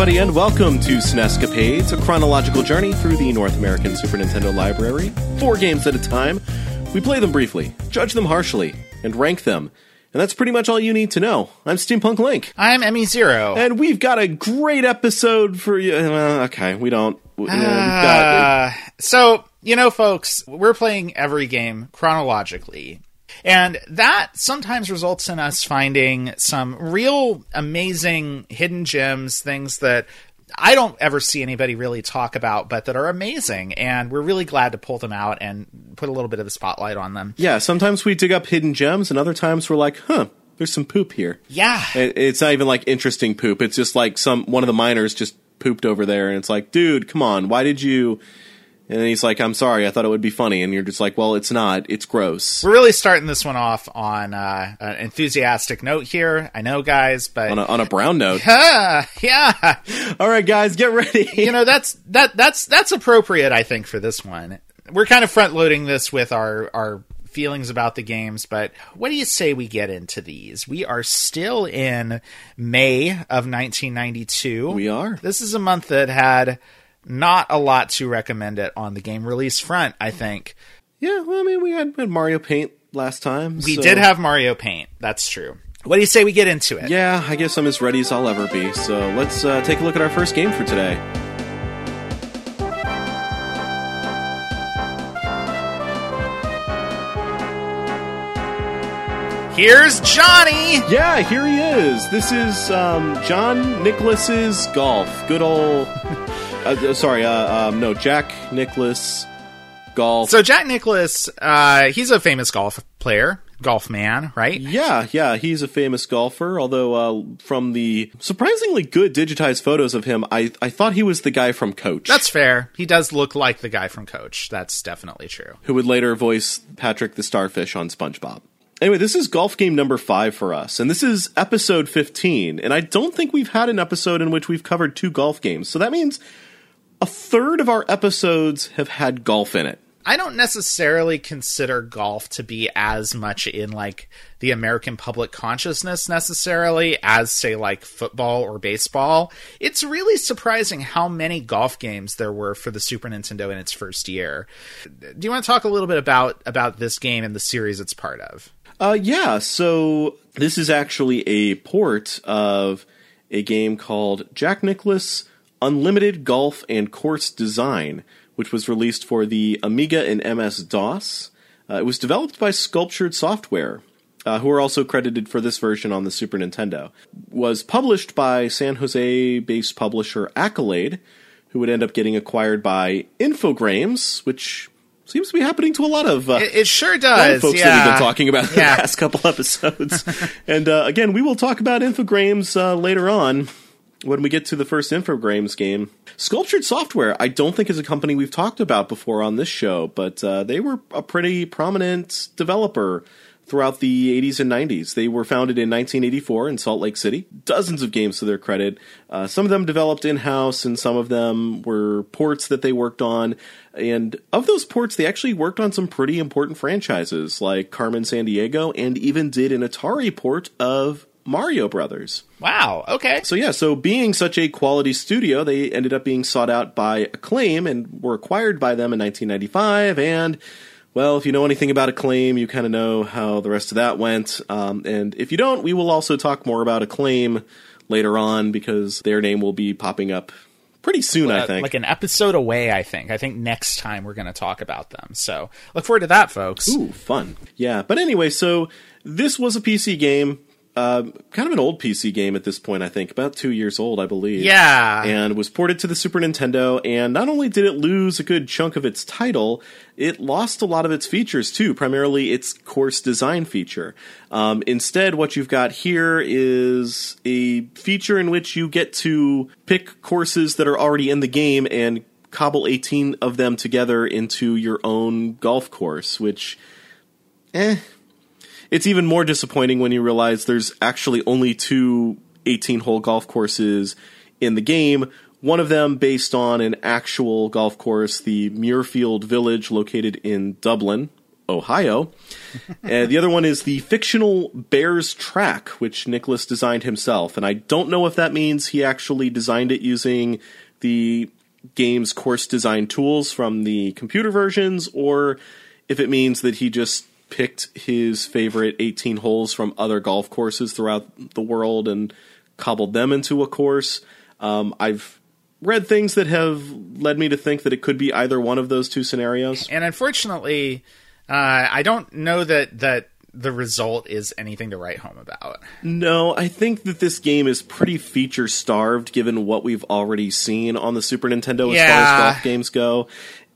everybody, and welcome to SNEScapades, a chronological journey through the North American Super Nintendo library. Four games at a time. We play them briefly, judge them harshly, and rank them. And that's pretty much all you need to know. I'm Steampunk Link. I'm Emmy Zero. And we've got a great episode for you. Well, okay, we don't. we- you we've got, Uh, so, you know, folks, we're playing every game chronologically. And that sometimes results in us finding some real amazing hidden gems, things that I don't ever see anybody really talk about, but that are amazing. And we're really glad to pull them out and put a little bit of the spotlight on them. yeah, sometimes we dig up hidden gems, and other times we're like, huh, there's some poop here. Yeah. It's not even like interesting poop. It's just like some one of the miners just pooped over there, and it's like, dude, come on, why did you? And he's like, I'm sorry, I thought it would be funny, and you're just like, well, it's not. It's gross. We're really starting this one off on uh, an enthusiastic note here. I know, guys, but On a, on a brown note. Ah, yeah, All right, guys, get ready. you know that's that that's that's appropriate. I think for this one, we're kind of front loading this with our our feelings about the games. But what do you say we get into these? We are still in May of 1992. We are. This is a month that had not a lot to recommend it on the game release front. I think Yeah, well, I mean, we had, Mario Paint last time. we so- did have Mario Paint. That's true. What do you say we get into it? Yeah, I guess I'm as ready as I'll ever be. So let's uh, take a look at our first game for today. Here's Johnny. Yeah, here he is. This is um, John Nicklaus's golf. Good old. Uh, uh, sorry, uh, um, no, Jack Nicklaus golf. So Jack Nicklaus, uh, he's a famous golf player, golf man, right? yeah, yeah, he's a famous golfer. Although uh, from the surprisingly good digitized photos of him, I I thought he was the guy from Coach. That's fair. He does look like the guy from Coach. That's definitely true. who would later voice Patrick the Starfish on SpongeBob. Anyway, this is golf game number five for us, and this is episode 15. And I don't think we've had an episode in which we've covered two golf games. So that means a third of our episodes have had golf in it. I don't necessarily consider golf to be as much in like the American public consciousness necessarily as say like football or baseball. It's really surprising how many golf games there were for the Super Nintendo in its first year. Do you want to talk a little bit about about this game and the series it's part of? Uh, yeah, so this is actually a port of a game called Jack Nicklaus Unlimited Golf and Course Design, which was released for the Amiga and MS DOS. Uh, it was developed by Sculptured Software, uh, who are also credited for this version on the Super Nintendo. Was published by San Jose-based publisher Accolade, who would end up getting acquired by Infogrames, which seems to be happening to a lot of uh, It, it sure a lot of does. folks yeah. that we've been talking about in Yeah. the past couple episodes. and uh, again, we will talk about Infogrames uh, later on when we get to the first Infogrames game. Sculptured Software, I don't think is a company we've talked about before on this show, but uh, they were a pretty prominent developer throughout the 80s and 90s. They were founded in 1984 in Salt Lake City. Dozens of games to their credit. Uh, some of them developed in house, and some of them were ports that they worked on. And of those ports, they actually worked on some pretty important franchises like Carmen Sandiego and even did an Atari port of Mario Brothers. Wow. Okay. So yeah, so being such a quality studio, they ended up being sought out by Acclaim and were acquired by them in 1995. And well, if you know anything about Acclaim, you kind of know how the rest of that went. Um, and if you don't, we will also talk more about Acclaim later on because their name will be popping up pretty soon. I Uh, think. like an episode away. I think. I think next time we're going to talk about them. So look forward to that, folks. Ooh, fun. Yeah. But anyway, so this was a PC game. Uh, kind of an old PC game at this point, I think. About two years old, I believe. Yeah. And was ported to the Super Nintendo. And not only did it lose a good chunk of its title, it lost a lot of its features too, primarily its course design feature. Um, instead, what you've got here is a feature in which you get to pick courses that are already in the game and cobble 18 of them together into your own golf course, which, eh. It's even more disappointing when you realize there's actually only two 18 hole golf courses in the game. One of them based on an actual golf course, the Muirfield Village, located in Dublin, Ohio. and the other one is the fictional Bears track, which Nicklaus designed himself. And I don't know if that means he actually designed it using the game's course design tools from the computer versions, or if it means that he just picked his favorite 18 holes from other golf courses throughout the world and cobbled them into a course. Um, I've read things that have led me to think that it could be either one of those two scenarios. And unfortunately, uh, I don't know that that the result is anything to write home about. No, I think that this game is pretty feature starved given what we've already seen on the Super Nintendo Yeah. as far as golf games go.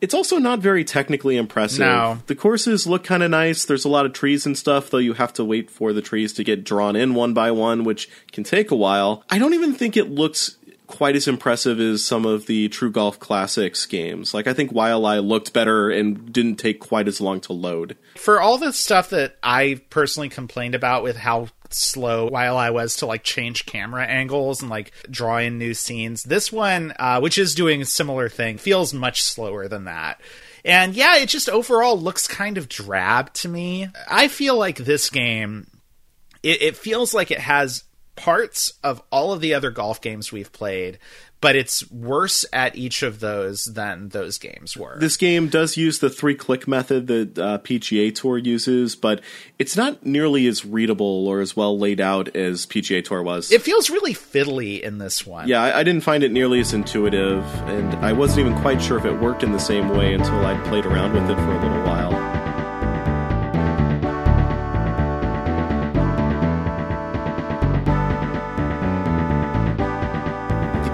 It's also not very technically impressive. No. The courses look kind of nice. There's a lot of trees and stuff, though you have to wait for the trees to get drawn in one by one, which can take a while. I don't even think it looks quite as impressive as some of the True Golf Classics games. Like I think Waialae looked better and didn't take quite as long to load. For all the stuff that I personally complained about with how slow Waialae was to like change camera angles and like draw in new scenes, this one, uh, which is doing a similar thing, feels much slower than that. And yeah, it just overall looks kind of drab to me. I feel like this game, it, it feels like it has parts of all of the other golf games we've played, but it's worse at each of those than those games were. This game does use the three click method that uh, PGA Tour uses, but it's not nearly as readable or as well laid out as PGA Tour was. it feels really fiddly in this one. yeah, I, I didn't find it nearly as intuitive, and I wasn't even quite sure if it worked in the same way until I'd played around with it for a little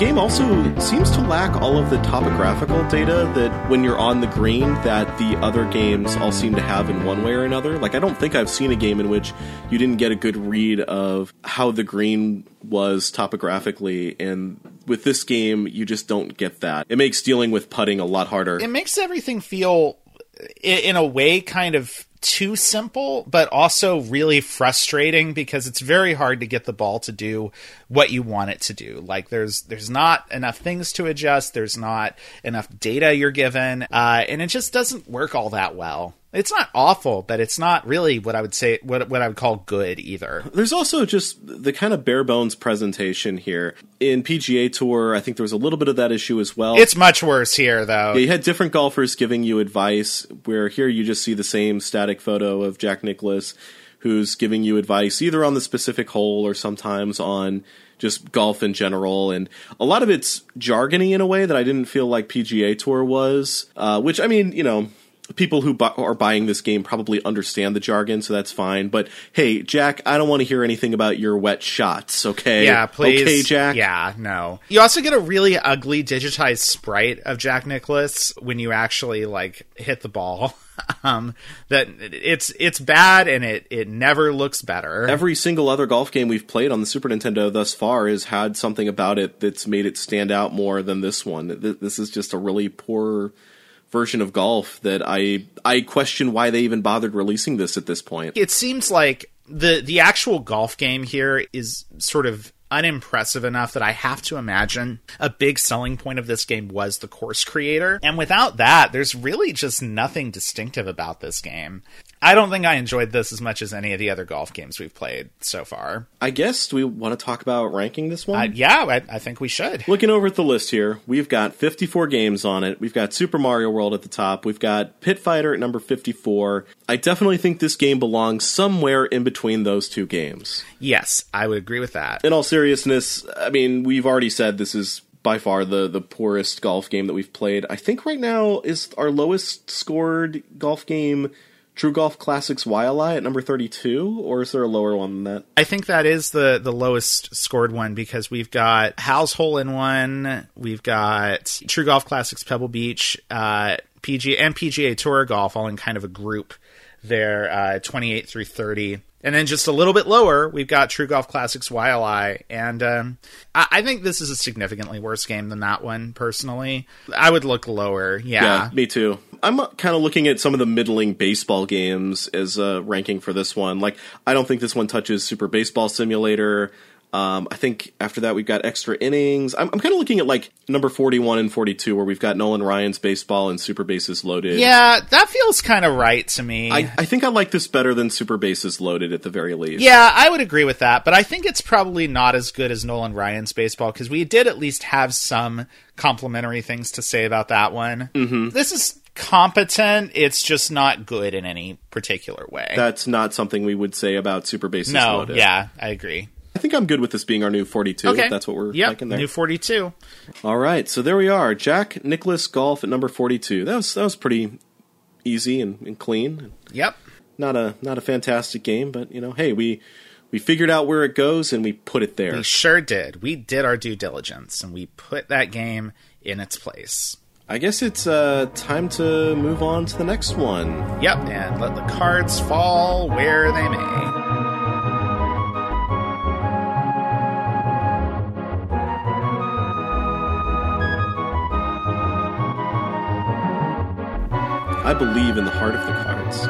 game also seems to lack all of the topographical data that when you're on the green that the other games all seem to have in one way or another. Like I don't think I've seen a game in which you didn't get a good read of how the green was topographically and with this game you just don't get that. It makes dealing with putting a lot harder. It makes everything feel, in a way, kind of too simple, but also really frustrating because it's very hard to get the ball to do what you want it to do. Like there's there's not enough things to adjust. There's not enough data you're given, uh, and it just doesn't work all that well. It's not awful, but it's not really what I would say what what I would call good either. There's also just the kind of bare bones presentation here. In PGA Tour, I think there was a little bit of that issue as well. It's much worse here, though. Yeah, you had different golfers giving you advice, where here you just see the same static photo of Jack Nicklaus, who's giving you advice either on the specific hole or sometimes on just golf in general. And a lot of it's jargony in a way that I didn't feel like PGA Tour was, uh, which, I mean, you know. People who bu- are buying this game probably understand the jargon, so that's fine. But hey, Jack, I don't want to hear anything about your wet shots, okay? Yeah, please. Okay, Jack? Yeah, no. You also get a really ugly digitized sprite of Jack Nicklaus when you actually like hit the ball. um, that it's it's bad and it it never looks better. every single other golf game we've played on the Super Nintendo thus far has had something about it that's made it stand out more than this one. This is just a really poor version of golf that I I question why they even bothered releasing this at this point. it seems like the the actual golf game here is sort of unimpressive enough that I have to imagine a big selling point of this game was the course creator. And without that, there's really just nothing distinctive about this game. I don't think I enjoyed this as much as any of the other golf games we've played so far. I guess do we want to talk about ranking this one? Uh, yeah, I, I think we should. Looking over at the list here, we've got 54 games on it. We've got Super Mario World at the top. We've got Pit Fighter at number 54. I definitely think this game belongs somewhere in between those two games. Yes, I would agree with that. in all seriousness, I mean, we've already said this is by far the the poorest golf game that we've played. I think right now is our lowest scored golf game True Golf Classics Waialae at number 32 or is there a lower one than that? I think that is the the lowest scored one because we've got HAL's Hole in One, we've got True Golf Classics Pebble Beach, uh, PG and PGA Tour Golf all in kind of a group there, uh, 28 through 30. And then just a little bit lower, we've got True Golf Classics Waialae. And um, I, I think this is a significantly worse game than that one, personally. I would look lower. Yeah. me too. I'm kind of looking at some of the middling baseball games as a ranking for this one. Like I don't think this one touches Super Baseball Simulator. Um, I think after that we've got extra innings. I'm, I'm kind of looking at like number 41 and 42 where we've got Nolan Ryan's baseball and super bases loaded. Yeah, that feels kind of right to me. I, I think I like this better than super bases loaded at the very least. yeah, I would agree with that, but I think it's probably not as good as Nolan Ryan's baseball because we did at least have some complimentary things to say about that one. Mm-hmm. This is competent. It's just not good in any particular way. That's not something we would say about super bases no, loaded. yeah, I agree. I think I'm good with this being our new 42. Okay, that's what we're yep, liking there. New forty-two. All right, so there we are. Jack Nicklaus Golf at number 42. That was that was pretty easy and, and clean. Yep. Not a not a fantastic game, but you know, hey, we we figured out where it goes and we put it there. We sure did. We did our due diligence and we put that game in its place. I guess it's uh, time to move on to the next one. Yep, and let the cards fall where they may. Believe in the heart of the cards.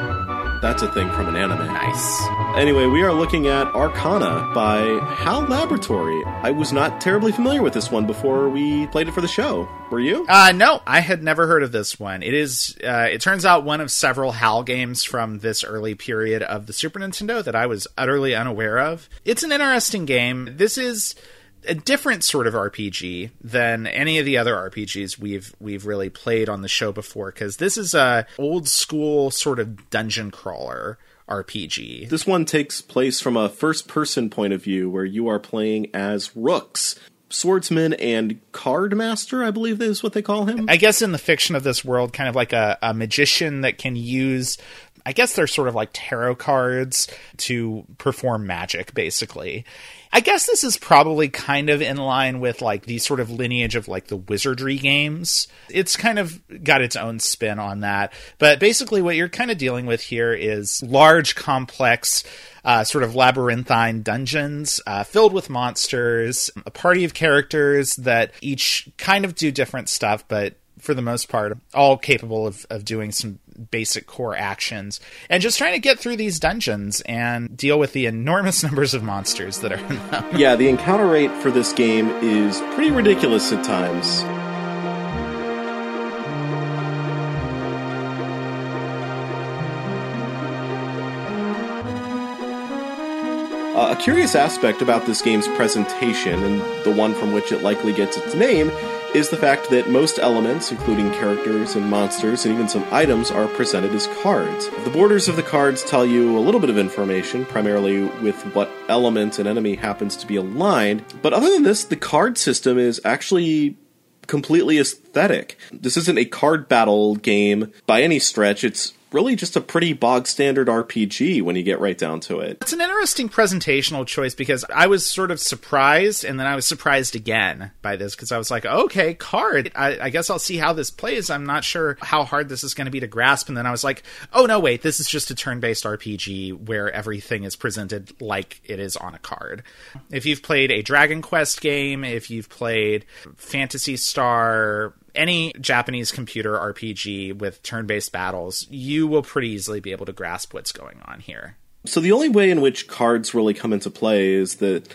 That's a thing from an anime. Nice. Anyway, we are looking at Arcana by HAL Laboratory. I was not terribly familiar with this one before we played it for the show. Were you? Uh, no, I had never heard of this one. It is, uh, it turns out, one of several HAL games from this early period of the Super Nintendo that I was utterly unaware of. It's an interesting game. This is a different sort of RPG than any of the other RPGs we've we've really played on the show before because this is a old school sort of dungeon crawler RPG. This one takes place from a first person point of view where you are playing as Rooks, swordsman and card master, I believe is what they call him. I guess in the fiction of this world, kind of like a, a magician that can use, I guess they're sort of like tarot cards to perform magic, basically. I guess this is probably kind of in line with like the sort of lineage of like the wizardry games. It's kind of got its own spin on that. But basically, what you're kind of dealing with here is large, complex, uh, sort of labyrinthine dungeons uh, filled with monsters, a party of characters that each kind of do different stuff, but for the most part, all capable of, of doing some basic core actions and just trying to get through these dungeons and deal with the enormous numbers of monsters that are in them. yeah, the encounter rate for this game is pretty ridiculous at times. Curious aspect about this game's presentation, and the one from which it likely gets its name, is the fact that most elements, including characters and monsters and even some items, are presented as cards. The borders of the cards tell you a little bit of information, primarily with what element an enemy happens to be aligned, but other than this, the card system is actually completely aesthetic. This isn't a card battle game by any stretch, it's really just a pretty bog standard RPG when you get right down to it. It's an interesting presentational choice because I was sort of surprised and then I was surprised again by this because I was like, okay, card. I, I, guess I'll see how this plays. I'm not sure how hard this is going to be to grasp. And then I was like, oh, no, wait, this is just a turn based RPG where everything is presented like it is on a card. If you've played a Dragon Quest game, if you've played Phantasy Star, any Japanese computer RPG with turn based battles, you will pretty easily be able to grasp what's going on here. So, the only way in which cards really come into play is that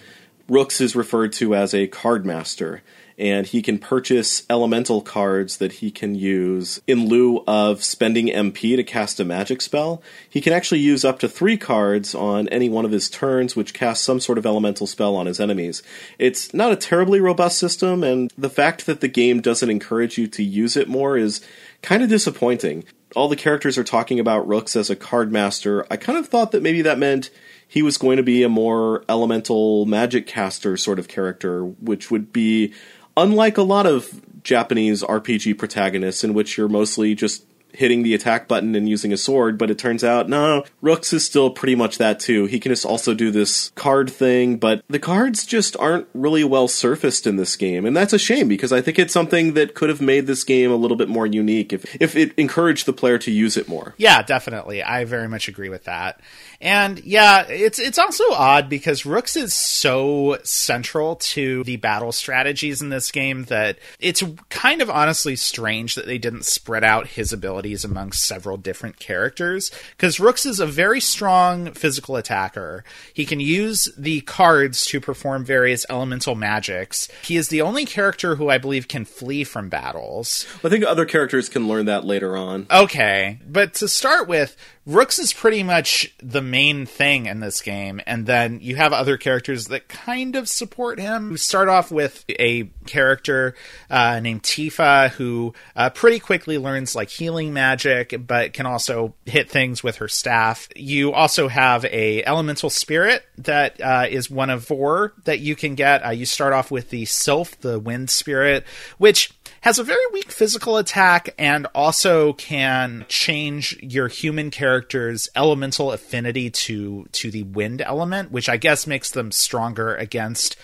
Rooks is referred to as a card master, and he can purchase elemental cards that he can use in lieu of spending MP to cast a magic spell. He can actually use up to three cards on any one of his turns, which casts some sort of elemental spell on his enemies. It's not a terribly robust system, and the fact that the game doesn't encourage you to use it more is kind of disappointing. All the characters are talking about Rooks as a card master. I kind of thought that maybe that meant he was going to be a more elemental magic caster sort of character, which would be unlike a lot of Japanese RPG protagonists in which you're mostly just hitting the attack button and using a sword, but it turns out, no, Rooks is still pretty much that too. He can just also do this card thing, but the cards just aren't really well surfaced in this game, and that's a shame because I think it's something that could have made this game a little bit more unique if, if it encouraged the player to use it more. Yeah, definitely. I very much agree with that. And yeah, it's it's also odd because Rooks is so central to the battle strategies in this game that it's kind of honestly strange that they didn't spread out his abilities among several different characters. Because Rooks is a very strong physical attacker. He can use the cards to perform various elemental magics. He is the only character who I believe can flee from battles. I think other characters can learn that later on. Okay, but to start with, Rooks is pretty much the main thing in this game, and then you have other characters that kind of support him. We start off with a character uh, named Teefa who uh, pretty quickly learns like healing magic, but can also hit things with her staff. You also have a elemental spirit that uh, is one of four that you can get. Uh, you start off with the Sylph, the wind spirit, which has a very weak physical attack and also can change your human character's elemental affinity to to the wind element, which I guess makes them stronger against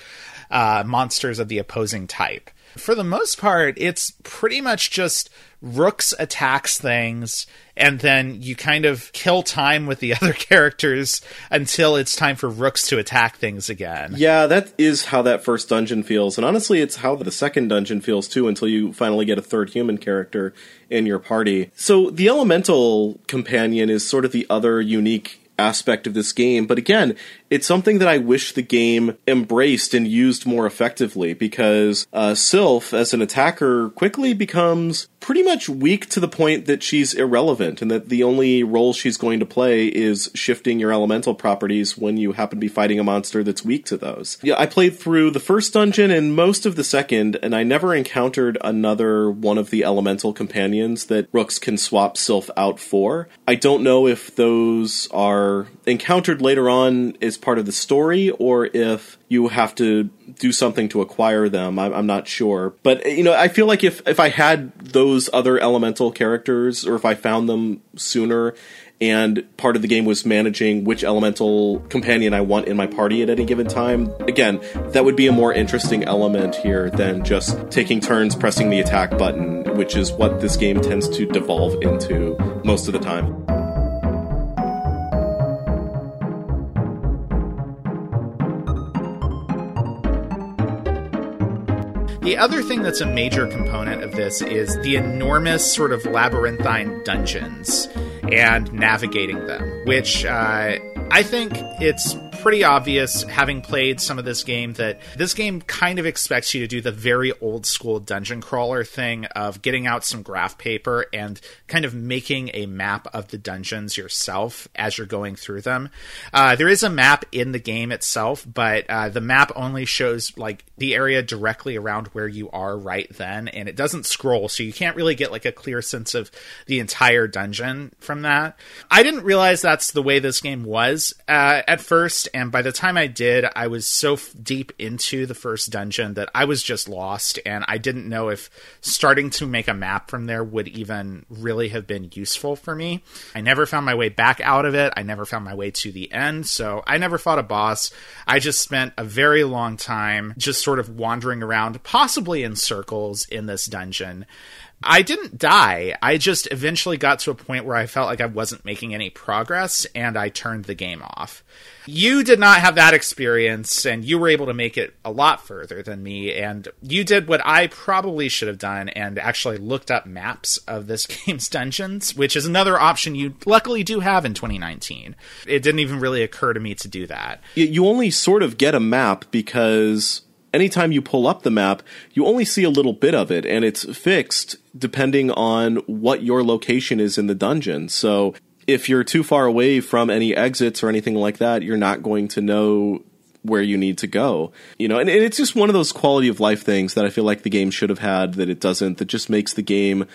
uh, monsters of the opposing type. For the most part, it's pretty much just Rooks attacks things, and then you kind of kill time with the other characters until it's time for Rooks to attack things again. Yeah, that is how that first dungeon feels. And honestly, it's how the second dungeon feels too until you finally get a third human character in your party. So the elemental companion is sort of the other unique aspect of this game. But again, it's something that I wish the game embraced and used more effectively because uh, Sylph, as an attacker, quickly becomes pretty much weak to the point that she's irrelevant and that the only role she's going to play is shifting your elemental properties when you happen to be fighting a monster that's weak to those. Yeah, I played through the first dungeon and most of the second, and I never encountered another one of the elemental companions that Rooks can swap Sylph out for. I don't know if those are encountered later on as part of the story or if you have to do something to acquire them. I'm, I'm, not sure. But, eh, you know, I feel like if, if I had those other elemental characters or if I found them sooner and part of the game was managing which elemental companion I want in my party at any given time. Again, that would be a more interesting element here than just taking turns pressing the attack button, which is what this game tends to devolve into most of the time. The other thing that's a major component of this is the enormous sort of labyrinthine dungeons and navigating them, which uh, I think it's pretty obvious, having played some of this game, that this game kind of expects you to do the very old school dungeon crawler thing of getting out some graph paper and kind of making a map of the dungeons yourself as you're going through them. Uh, there is a map in the game itself, but uh, the map only shows like the area directly around where you are right then, and it doesn't scroll, so you can't really get like a clear sense of the entire dungeon from that. I didn't realize that's the way this game was uh, at first and by the time I did, I was so f- deep into the first dungeon that I was just lost, and I didn't know if starting to make a map from there would even really have been useful for me. I never found my way back out of it. I never found my way to the end, so I never fought a boss. I just spent a very long time just sort of wandering around, possibly in circles in this dungeon. I didn't die. I just eventually got to a point where I felt like I wasn't making any progress and I turned the game off. You did not have that experience and you were able to make it a lot further than me and you did what I probably should have done and actually looked up maps of this game's dungeons, which is another option you luckily do have in 2019. It didn't even really occur to me to do that. You only sort of get a map because anytime you pull up the map, you only see a little bit of it, and it's fixed depending on what your location is in the dungeon. So if you're too far away from any exits or anything like that, you're not going to know where you need to go. You know, and, and it's just one of those quality of life things that I feel like the game should have had that it doesn't, that just makes the game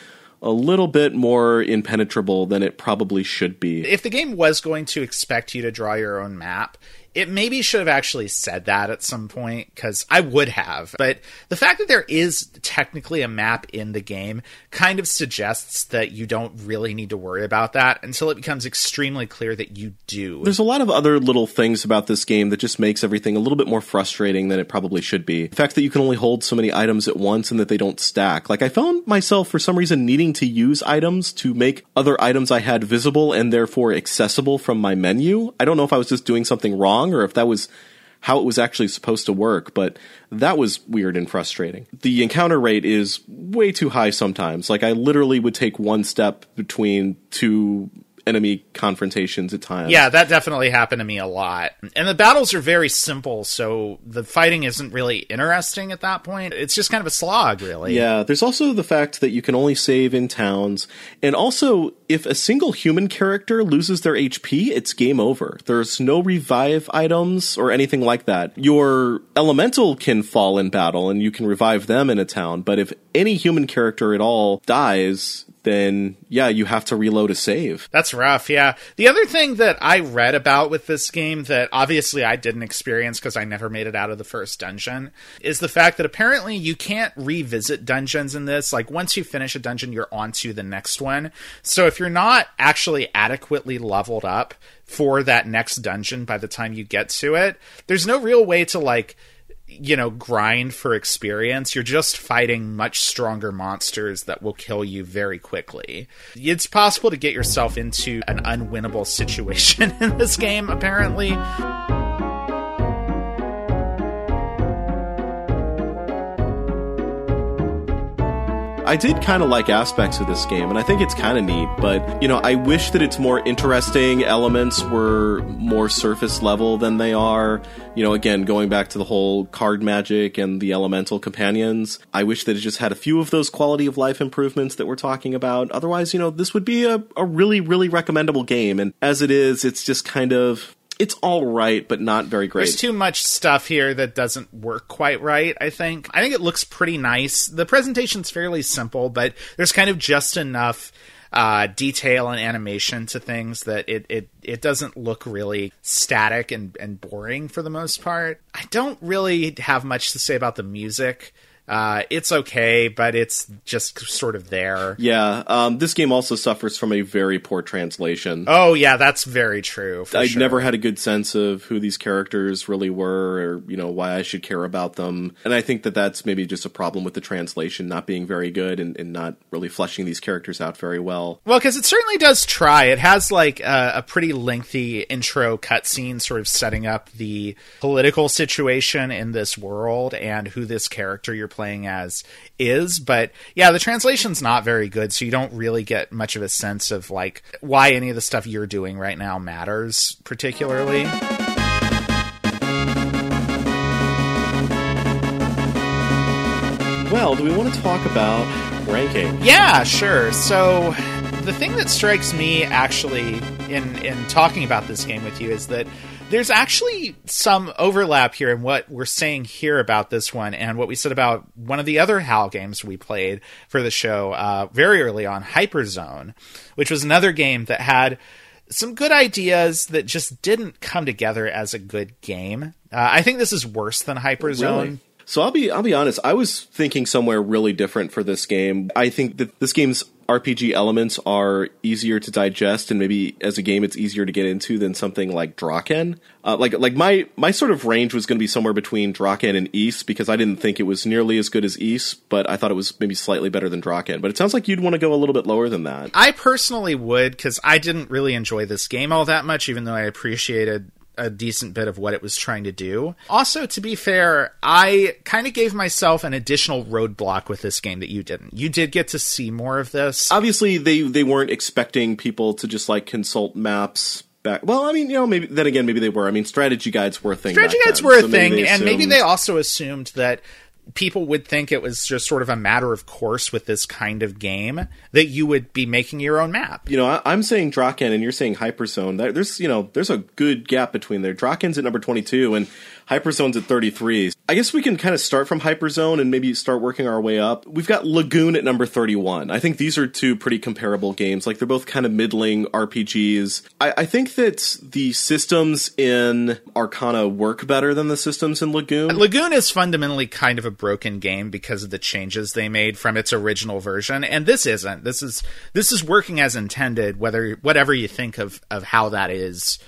a little bit more impenetrable than it probably should be. If the game was going to expect you to draw your own map, it maybe should have actually said that at some point because I would have. But the fact that there is technically a map in the game kind of suggests that you don't really need to worry about that until it becomes extremely clear that you do. There's a lot of other little things about this game that just makes everything a little bit more frustrating than it probably should be. The fact that you can only hold so many items at once and that they don't stack. Like I found myself for some reason needing to use items to make other items I had visible and therefore accessible from my menu. I don't know if I was just doing something wrong or if that was how it was actually supposed to work, but that was weird and frustrating. The encounter rate is way too high sometimes. Like I literally would take one step between two enemy confrontations at times. Yeah, that definitely happened to me a lot. And the battles are very simple, so the fighting isn't really interesting at that point. It's just kind of a slog, really. Yeah, there's also the fact that you can only save in towns. And also, if a single human character loses their HP, it's game over. There's no revive items or anything like that. Your elemental can fall in battle and you can revive them in a town, but if any human character at all dies, then yeah, you have to reload a save. That's rough, yeah. The other thing that I read about with this game that obviously I didn't experience because I never made it out of the first dungeon is the fact that apparently you can't revisit dungeons in this. Like once you finish a dungeon, you're on to the next one. So if you're not actually adequately leveled up for that next dungeon by the time you get to it, there's no real way to like you know, grind for experience. You're just fighting much stronger monsters that will kill you very quickly. It's possible to get yourself into an unwinnable situation in this game, apparently. I did kind of like aspects of this game, and I think it's kind of neat, but, you know, I wish that its more interesting elements were more surface level than they are. You know, again, going back to the whole card magic and the elemental companions, I wish that it just had a few of those quality of life improvements that we're talking about. Otherwise, you know, this would be a, a really, really recommendable game, and as it is, it's just kind of it's all right, but not very great. There's too much stuff here that doesn't work quite right, I think. I think it looks pretty nice. The presentation's fairly simple, but there's kind of just enough uh, detail and animation to things that it, it, it doesn't look really static and, and boring for the most part. I don't really have much to say about the music. Uh, it's okay, but it's just sort of there. Yeah, um, this game also suffers from a very poor translation. Oh yeah, that's very true. I sure. never had a good sense of who these characters really were, or you know why I should care about them. And I think that that's maybe just a problem with the translation not being very good and, and not really fleshing these characters out very well. Well, because it certainly does try. It has like a, a pretty lengthy intro cutscene, sort of setting up the political situation in this world and who this character you're playing as is. But yeah, the translation's not very good, so you don't really get much of a sense of like why any of the stuff you're doing right now matters particularly. Well, do we want to talk about ranking? Yeah, sure. So the thing that strikes me actually in in talking about this game with you is that there's actually some overlap here in what we're saying here about this one and what we said about one of the other HAL games we played for the show uh, very early on, Hyperzone, which was another game that had some good ideas that just didn't come together as a good game. Uh, I think this is worse than Hyperzone. Really? So I'll be I'll be honest. I was thinking somewhere really different for this game. I think that this game's RPG elements are easier to digest, and maybe as a game, it's easier to get into than something like Drakkhen. Uh, like like my my sort of range was going to be somewhere between Drakkhen and Ys because I didn't think it was nearly as good as Ys, but I thought it was maybe slightly better than Drakkhen. But it sounds like you'd want to go a little bit lower than that. I personally would because I didn't really enjoy this game all that much, even though I appreciated a decent bit of what it was trying to do. Also, to be fair, I kind of gave myself an additional roadblock with this game that you didn't. You did get to see more of this. Obviously, they they weren't expecting people to just like consult maps back. Well, I mean, you know, maybe then again, maybe they were. I mean, strategy guides were a thing. Strategy guides then, were a so maybe thing, and maybe they also assumed that people would think it was just sort of a matter of course with this kind of game that you would be making your own map. you know, I, I'm saying Drakkhen and you're saying Hyperzone. There's, you know, there's a good gap between there. Drakkhen's at number 22 and Hyperzone's at 33. I guess we can kind of start from Hyperzone and maybe start working our way up. We've got Lagoon at number 31. I think these are two pretty comparable games. Like they're both kind of middling RPGs. I, I think that the systems in Arcana work better than the systems in Lagoon. Lagoon is fundamentally kind of a broken game because of the changes they made from its original version, and this isn't. This is this is working as intended. Whether whatever you think of of how that is.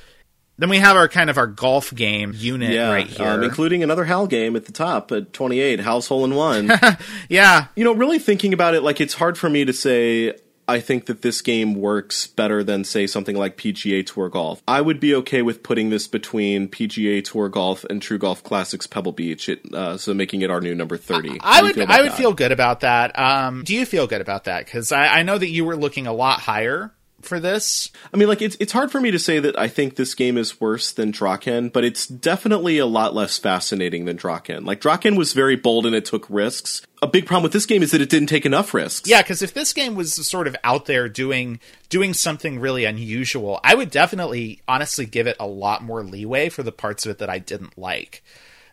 Then we have our kind of our golf game unit yeah, right here. um, including another HAL game at the top at 28, HAL's Hole in One. yeah, you know, really thinking about it, like it's hard for me to say I think that this game works better than, say, something like PGA Tour Golf. I would be okay with putting this between PGA Tour Golf and True Golf Classics Pebble Beach, it, uh, so making it our new number 30. I would I would that? feel good about that. Um, do you feel good about that? Because I, I know that you were looking a lot higher for this. I mean, like it's it's hard for me to say that I think this game is worse than Drakkhen, but it's definitely a lot less fascinating than Drakkhen. Like Drakkhen was very bold and it took risks. A big problem with this game is that it didn't take enough risks. Yeah, because if this game was sort of out there doing doing something really unusual, I would definitely, honestly, give it a lot more leeway for the parts of it that I didn't like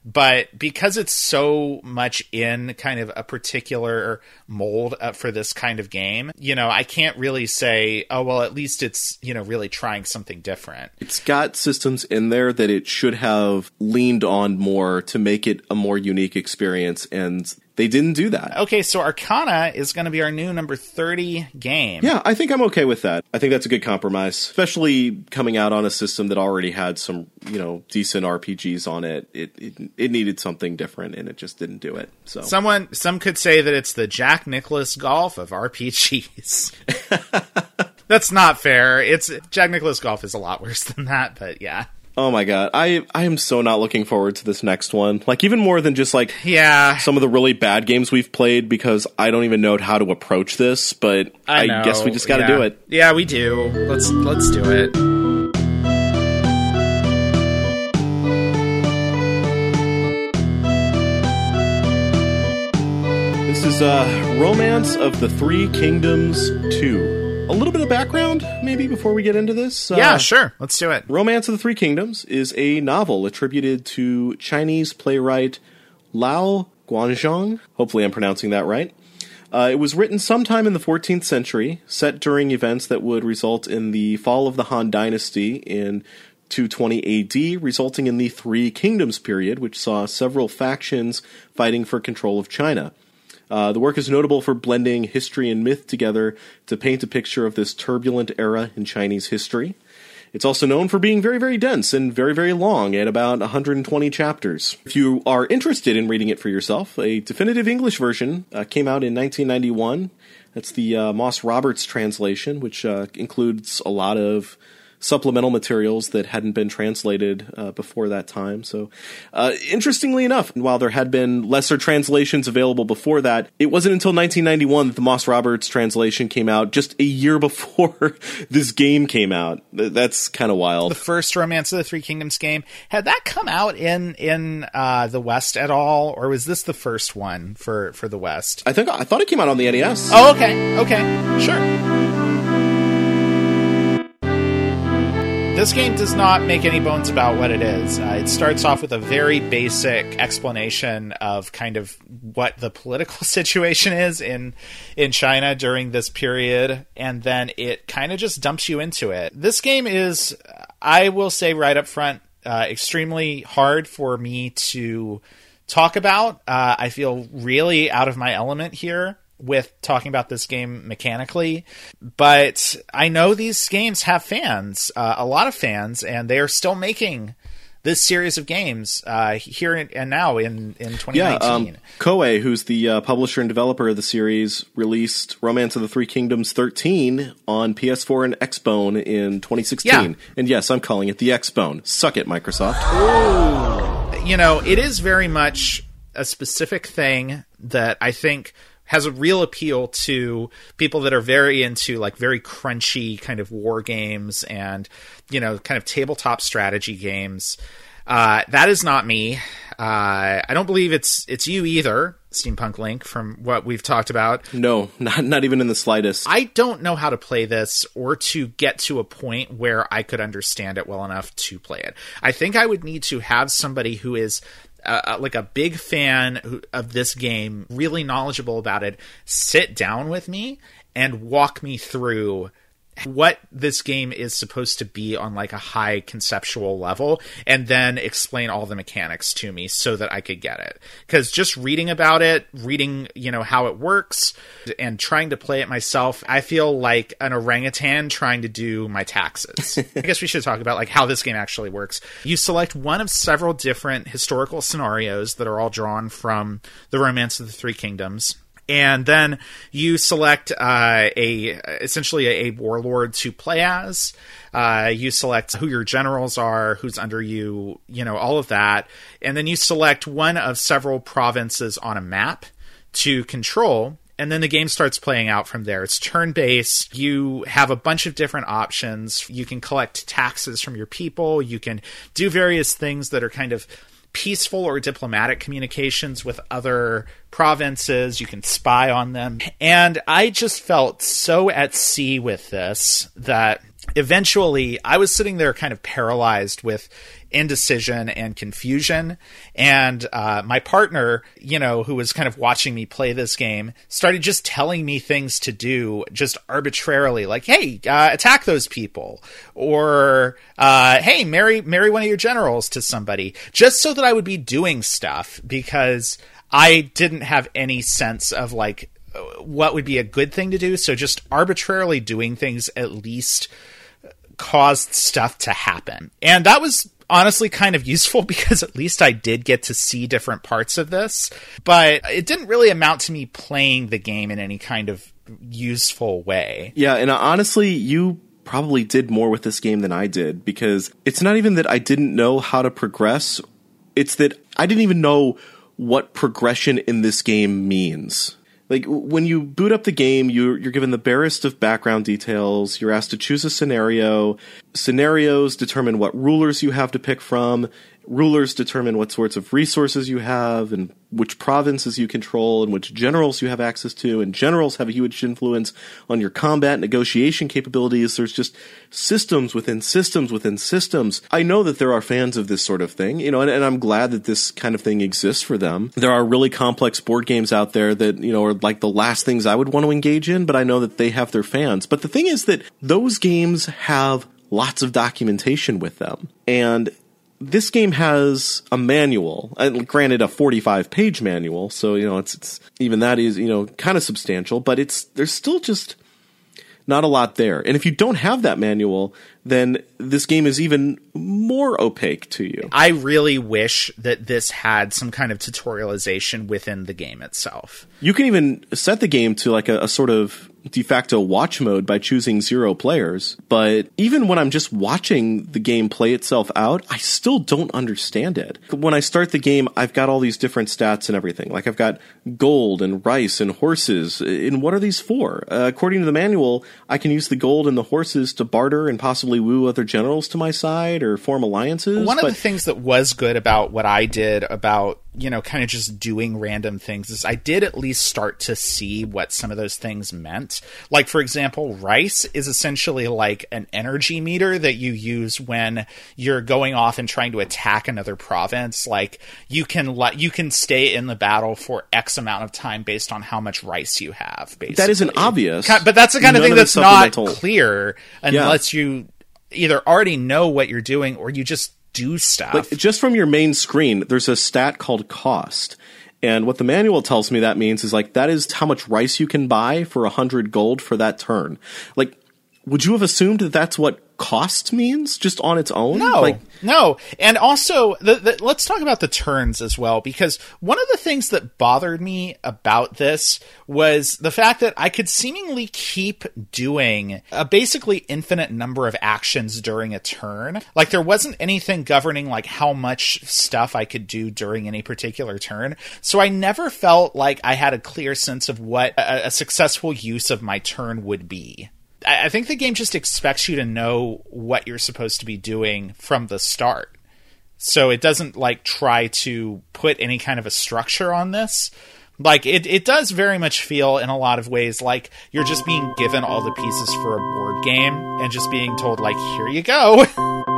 but because it's so much in kind of a particular mold uh, for this kind of game, you know, I can't really say, oh, well, at least it's, you know, really trying something different. It's got systems in there that it should have leaned on more to make it a more unique experience. And they didn't do that. Okay, so Arcana is going to be our new number 30 game. Yeah, I think I'm okay with that. I think that's a good compromise, especially coming out on a system that already had some, you know, decent RPGs on it. It it, it needed something different and it just didn't do it. So Someone some could say that it's the Jack Nicklaus golf of RPGs. that's not fair. It's Jack Nicklaus golf is a lot worse than that, but yeah. Oh my god, I I am so not looking forward to this next one. Like even more than just like yeah some of the really bad games we've played because I don't even know how to approach this. But I, I guess we just got to yeah. do it. Yeah, we do. Let's let's do it. This is uh, Romance of the Three Kingdoms two a little bit of background, maybe, before we get into this? Yeah, uh, sure. Let's do it. Romance of the Three Kingdoms is a novel attributed to Chinese playwright Lao Guanzhong. Hopefully, I'm pronouncing that right. Uh, it was written sometime in the 14th century, set during events that would result in the fall of the Han Dynasty in 220 AD, resulting in the Three Kingdoms period, which saw several factions fighting for control of China. Uh, the work is notable for blending history and myth together to paint a picture of this turbulent era in Chinese history. It's also known for being very, very dense and very, very long at about 120 chapters. If you are interested in reading it for yourself, a definitive English version uh, came out in 1991. That's the uh, Moss Roberts translation, which uh, includes a lot of supplemental materials that hadn't been translated uh, before that time. So, uh, interestingly enough, while there had been lesser translations available before that, it wasn't until 1991 that the Moss Roberts translation came out, just a year before this game came out. That's kind of wild. The first Romance of the Three Kingdoms game had that come out in in uh, the West at all, or was this the first one for for the West? I think I thought it came out on the NES. Oh, okay, okay, sure. This game does not make any bones about what it is. Uh, it starts off with a very basic explanation of kind of what the political situation is in in China during this period, and then it kind of just dumps you into it. This game is, I will say right up front, uh, extremely hard for me to talk about. Uh, I feel really out of my element here with talking about this game mechanically, but I know these games have fans, uh, a lot of fans, and they are still making this series of games uh, here and now in, in 2019. Yeah, um, Koei, who's the uh, publisher and developer of the series, released Romance of the Three Kingdoms 13 on PS4 and Xbone in 2016. Yeah. And yes, I'm calling it the Xbone. Suck it, Microsoft. Ooh. You know, it is very much a specific thing that I think – has a real appeal to people that are very into like very crunchy kind of war games and you know kind of tabletop strategy games. Uh, that is not me. Uh, I don't believe it's it's you either, Steampunk Link. From what we've talked about, no, not not even in the slightest. I don't know how to play this or to get to a point where I could understand it well enough to play it. I think I would need to have somebody who is like a big fan of this game, really knowledgeable about it, sit down with me and walk me through what this game is supposed to be on like a high conceptual level and then explain all the mechanics to me so that I could get it. Cuz just reading about it, reading, you know, how it works and trying to play it myself, I feel like an orangutan trying to do my taxes. I guess we should talk about like how this game actually works. You select one of several different historical scenarios that are all drawn from the Romance of the Three Kingdoms and then you select uh, a essentially a, a, warlord to play as. Uh, you select who your generals are, who's under you, you know, all of that, and then you select one of several provinces on a map to control and then the game starts playing out from there. It's turn based. You have a bunch of different options. You can collect taxes from your people. You can do various things that are kind of peaceful or diplomatic communications with other provinces. You can spy on them. And I just felt so at sea with this that eventually I was sitting there kind of paralyzed with indecision and confusion. And uh, my partner, you know, who was kind of watching me play this game, started just telling me things to do just arbitrarily, like, "Hey, uh, attack those people," or uh, "Hey, marry marry one of your generals to somebody," just so that I would be doing stuff because I didn't have any sense of like what would be a good thing to do. So just arbitrarily doing things at least caused stuff to happen. And that was honestly kind of useful because at least I did get to see different parts of this, but it didn't really amount to me playing the game in any kind of useful way. Yeah, and honestly, you probably did more with this game than I did because it's not even that I didn't know how to progress, it's that I didn't even know what progression in this game means like when you boot up the game you're, you're given the barest of background details. You're asked to choose a scenario. Scenarios determine what rulers you have to pick from rulers determine what sorts of resources you have and which provinces you control and which generals you have access to. And generals have a huge influence on your combat negotiation capabilities. There's just systems within systems within systems. I know that there are fans of this sort of thing you know and, and i'm glad that this kind of thing exists for them. There are really complex board games out there that you know are like the last things i would want to engage in but i know that they have their fans. But the thing is that those games have lots of documentation with them. And this game has a manual, and granted a 45 page manual, so you know it's it's even that is you know kind of substantial, but it's there's still just not a lot there. And if you don't have that manual, then this game is even more opaque to you. I really wish that this had some kind of tutorialization within the game itself. You can even set the game to like a, a sort of de facto watch mode by choosing zero players. But even when I'm just watching the game play itself out, I still don't understand it. When I start the game, I've got all these different stats and everything. Like I've got gold and rice and horses. And what are these for? Uh, according to the manual, I can use the gold and the horses to barter and possibly woo other generals to my side or form alliances. One of the things that was good about what I did about you know, kind of just doing random things is I did at least start to see what some of those things meant. Like, for example, rice is essentially like an energy meter that you use when you're going off and trying to attack another province. Like, you can let, you can stay in the battle for X amount of time based on how much rice you have, basically. That isn't obvious. But that's the kind of None thing that's not clear unless yeah. you either already know what you're doing or you just do stuff. Like just from your main screen, there's a stat called cost. And what the manual tells me that means is like that is how much rice you can buy for a hundred gold for that turn. Like, would you have assumed that that's what cost means just on its own? No, like, no. And also, the, the, let's talk about the turns as well, because one of the things that bothered me about this was the fact that I could seemingly keep doing a basically infinite number of actions during a turn. Like there wasn't anything governing like how much stuff I could do during any particular turn. So I never felt like I had a clear sense of what a, a successful use of my turn would be. I think the game just expects you to know what you're supposed to be doing from the start. So it doesn't like try to put any kind of a structure on this. Like it, it does very much feel in a lot of ways like you're just being given all the pieces for a board game and just being told like, here you go.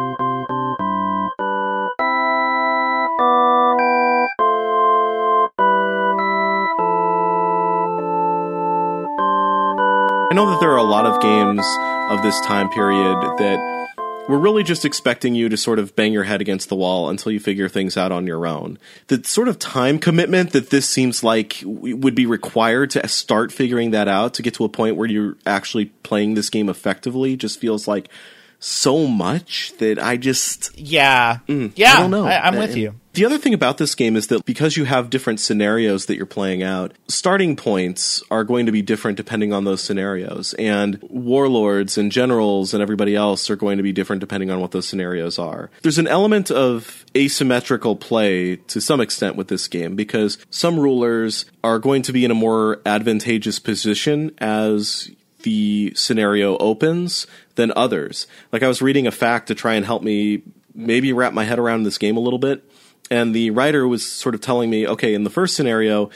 know that there are a lot of games of this time period that we're really just expecting you to sort of bang your head against the wall until you figure things out on your own. The sort of time commitment that this seems like would be required to start figuring that out to get to a point where you're actually playing this game effectively just feels like so much that I just Yeah. yeah. Mm, I don't know. I, am with And you. The other thing about this game is that because you have different scenarios that you're playing out, starting points are going to be different depending on those scenarios. And warlords and generals and everybody else are going to be different depending on what those scenarios are. There's an element of asymmetrical play to some extent with this game because some rulers are going to be in a more advantageous position as the scenario opens than others. Like I was reading a fact to try and help me maybe wrap my head around this game a little bit and the writer was sort of telling me, okay, in the first scenario,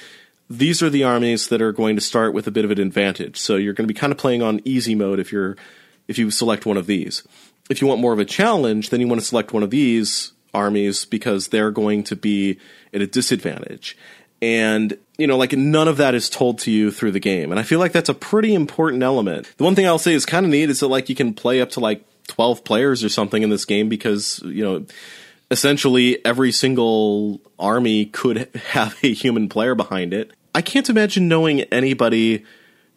these are the armies that are going to start with a bit of an advantage. So you're going to be kind of playing on easy mode if you're if you select one of these. If you want more of a challenge, then you want to select one of these armies because they're going to be at a disadvantage. And you know, like none of that is told to you through the game. And I feel like that's a pretty important element. The one thing I'll say is kind of neat is that like you can play up to like 12 players or something in this game because, you know, essentially every single army could have a human player behind it. I can't imagine knowing anybody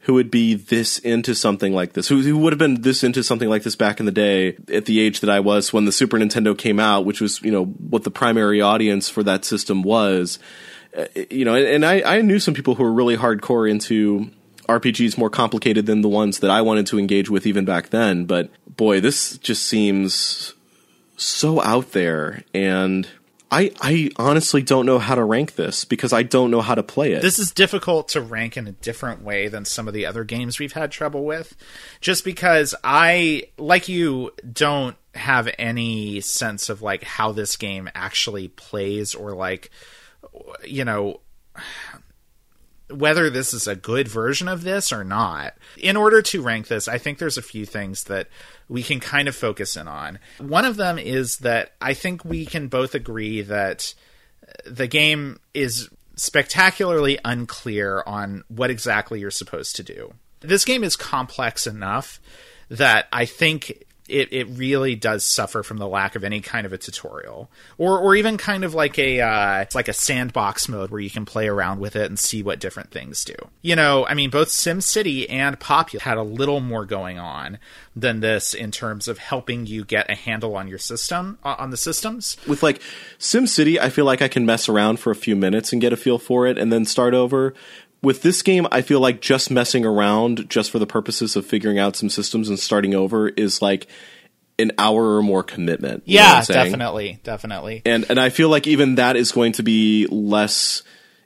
who would be this into something like this, who, who would have been this into something like this back in the day at the age that I was when the Super Nintendo came out, which was, you know, what the primary audience for that system was. You know, and, and I, I knew some people who were really hardcore into RPGs more complicated than the ones that I wanted to engage with even back then. But boy, this just seems so out there and I I honestly don't know how to rank this because I don't know how to play it. This is difficult to rank in a different way than some of the other games we've had trouble with. Just because I like you don't have any sense of like how this game actually plays or like you know whether this is a good version of this or not. In order to rank this, I think there's a few things that we can kind of focus in on. One of them is that I think we can both agree that the game is spectacularly unclear on what exactly you're supposed to do. This game is complex enough that I think it, it really does suffer from the lack of any kind of a tutorial or or even kind of like a uh, like a sandbox mode where you can play around with it and see what different things do. You know, I mean, both SimCity and Populous had a little more going on than this in terms of helping you get a handle on your system on the systems. With like SimCity, I feel like I can mess around for a few minutes and get a feel for it and then start over. With this game, I feel like just messing around just for the purposes of figuring out some systems and starting over is like an hour or more commitment. Yeah, definitely, definitely. and and I feel like even that is going to be less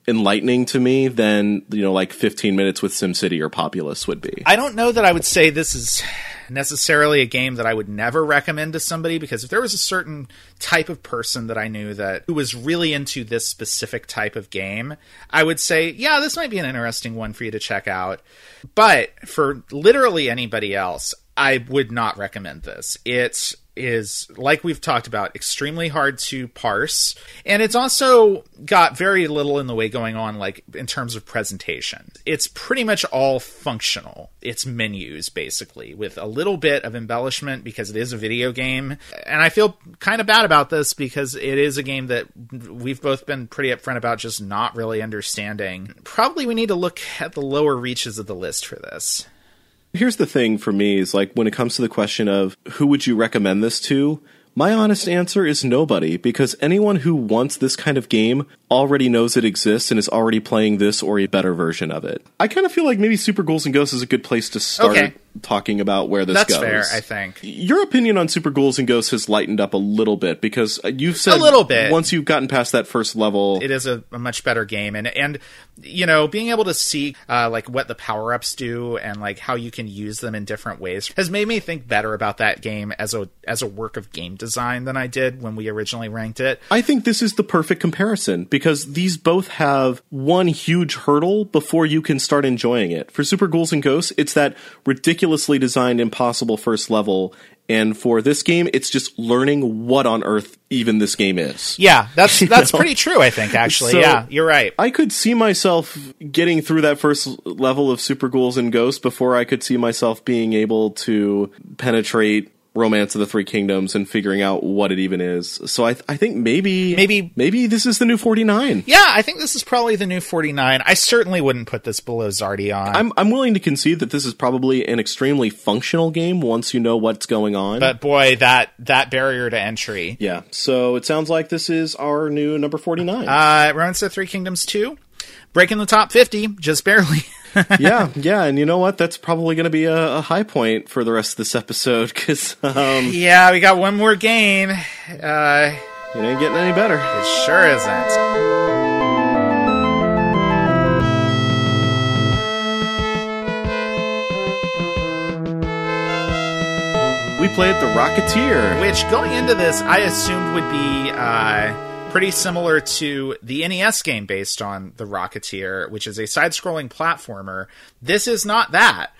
enlightening to me than you know like 15 minutes with SimCity or Populous would be. I don't know that I would say this is necessarily a game that I would never recommend to somebody because if there was a certain type of person that I knew that who was really into this specific type of game, I would say, yeah, this might be an interesting one for you to check out. But for literally anybody else, I would not recommend this. It is like we've talked about extremely hard to parse. And it's also got very little in the way going on like in terms of presentation. It's pretty much all functional. It's menus basically with a little bit of embellishment because it is a video game. And i feel kind of bad about this because it is a game that we've both been pretty upfront about just not really understanding. Probably we need to look at the lower reaches of the list for this Here's the thing for me is like when it comes to the question of who would you recommend this to? My honest answer is nobody because anyone who wants this kind of game already knows it exists and is already playing this or a better version of it. I kind of feel like maybe Super Ghouls and Ghosts is a good place to start Okay. talking about where this that's goes. fair i think Your opinion on Super Ghouls and Ghosts has lightened up a little bit because uh, you've said A little bit. once you've gotten past that first level. it is a, a much better game and and you know being able to see uh, like what the power ups do and like how you can use them in different ways has made me think better about that game as a as a work of game design than I did when we originally ranked it. I think this is the perfect comparison because these both have one huge hurdle before you can start enjoying it. For Super Ghouls and Ghosts, it's that ridiculously designed impossible first level. And for this game, it's just learning what on earth even this game is. Yeah, that's that's pretty true. I think actually, So- yeah, you're right. I could see myself getting through that first level of Super Ghouls and Ghosts before I could see myself being able to penetrate Romance of the Three Kingdoms and figuring out what it even is. So I, I think maybe, Maybe- maybe this is the new 49. Yeah, I think this is probably the new 49. I certainly wouldn't put this below Xardion. I'm, I'm willing to concede that this is probably an extremely functional game once you know what's going on. but boy, that that barrier to entry. yeah, so it sounds like this is our new number 49. Uh, Romance of the Three Kingdoms 2, breaking the top 50, just barely. yeah, yeah, and you know what? That's probably going to be a, a high point for the rest of this episode because um, yeah, we got one more game. Uh, it ain't getting any better. it sure isn't. We played The Rocketeer. Which, going into this, I assumed would be uh, pretty similar to the NES game based on The Rocketeer, which is a side scrolling platformer. This is not that.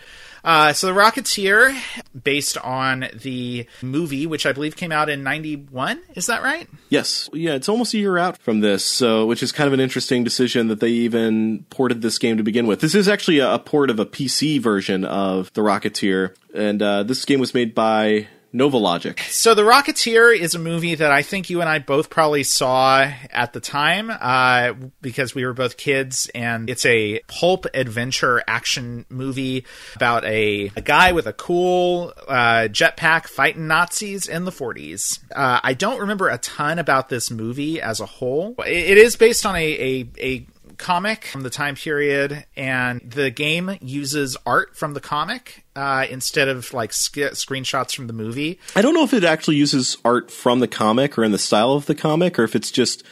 Uh, so, The Rocketeer, based on the movie, which I believe came out in 91, is that right? Yes, yeah, it's almost a year out from this, so which is kind of an interesting decision that they even ported this game to begin with. This is actually a, port of a PC version of The Rocketeer, and uh, this game was made by NovaLogic. So, The Rocketeer is a movie that I think you and I both probably saw at the time uh, because we were both kids, and it's a pulp adventure action movie about a, a guy with a cool uh, jetpack fighting Nazis in the 40s. Uh, I don't remember a ton about this movie as a whole. It, it is based on a, a, a comic from the time period, and the game uses art from the comic uh, instead of like screenshots from the movie. I don't know if it actually uses art from the comic or in the style of the comic, or if it's just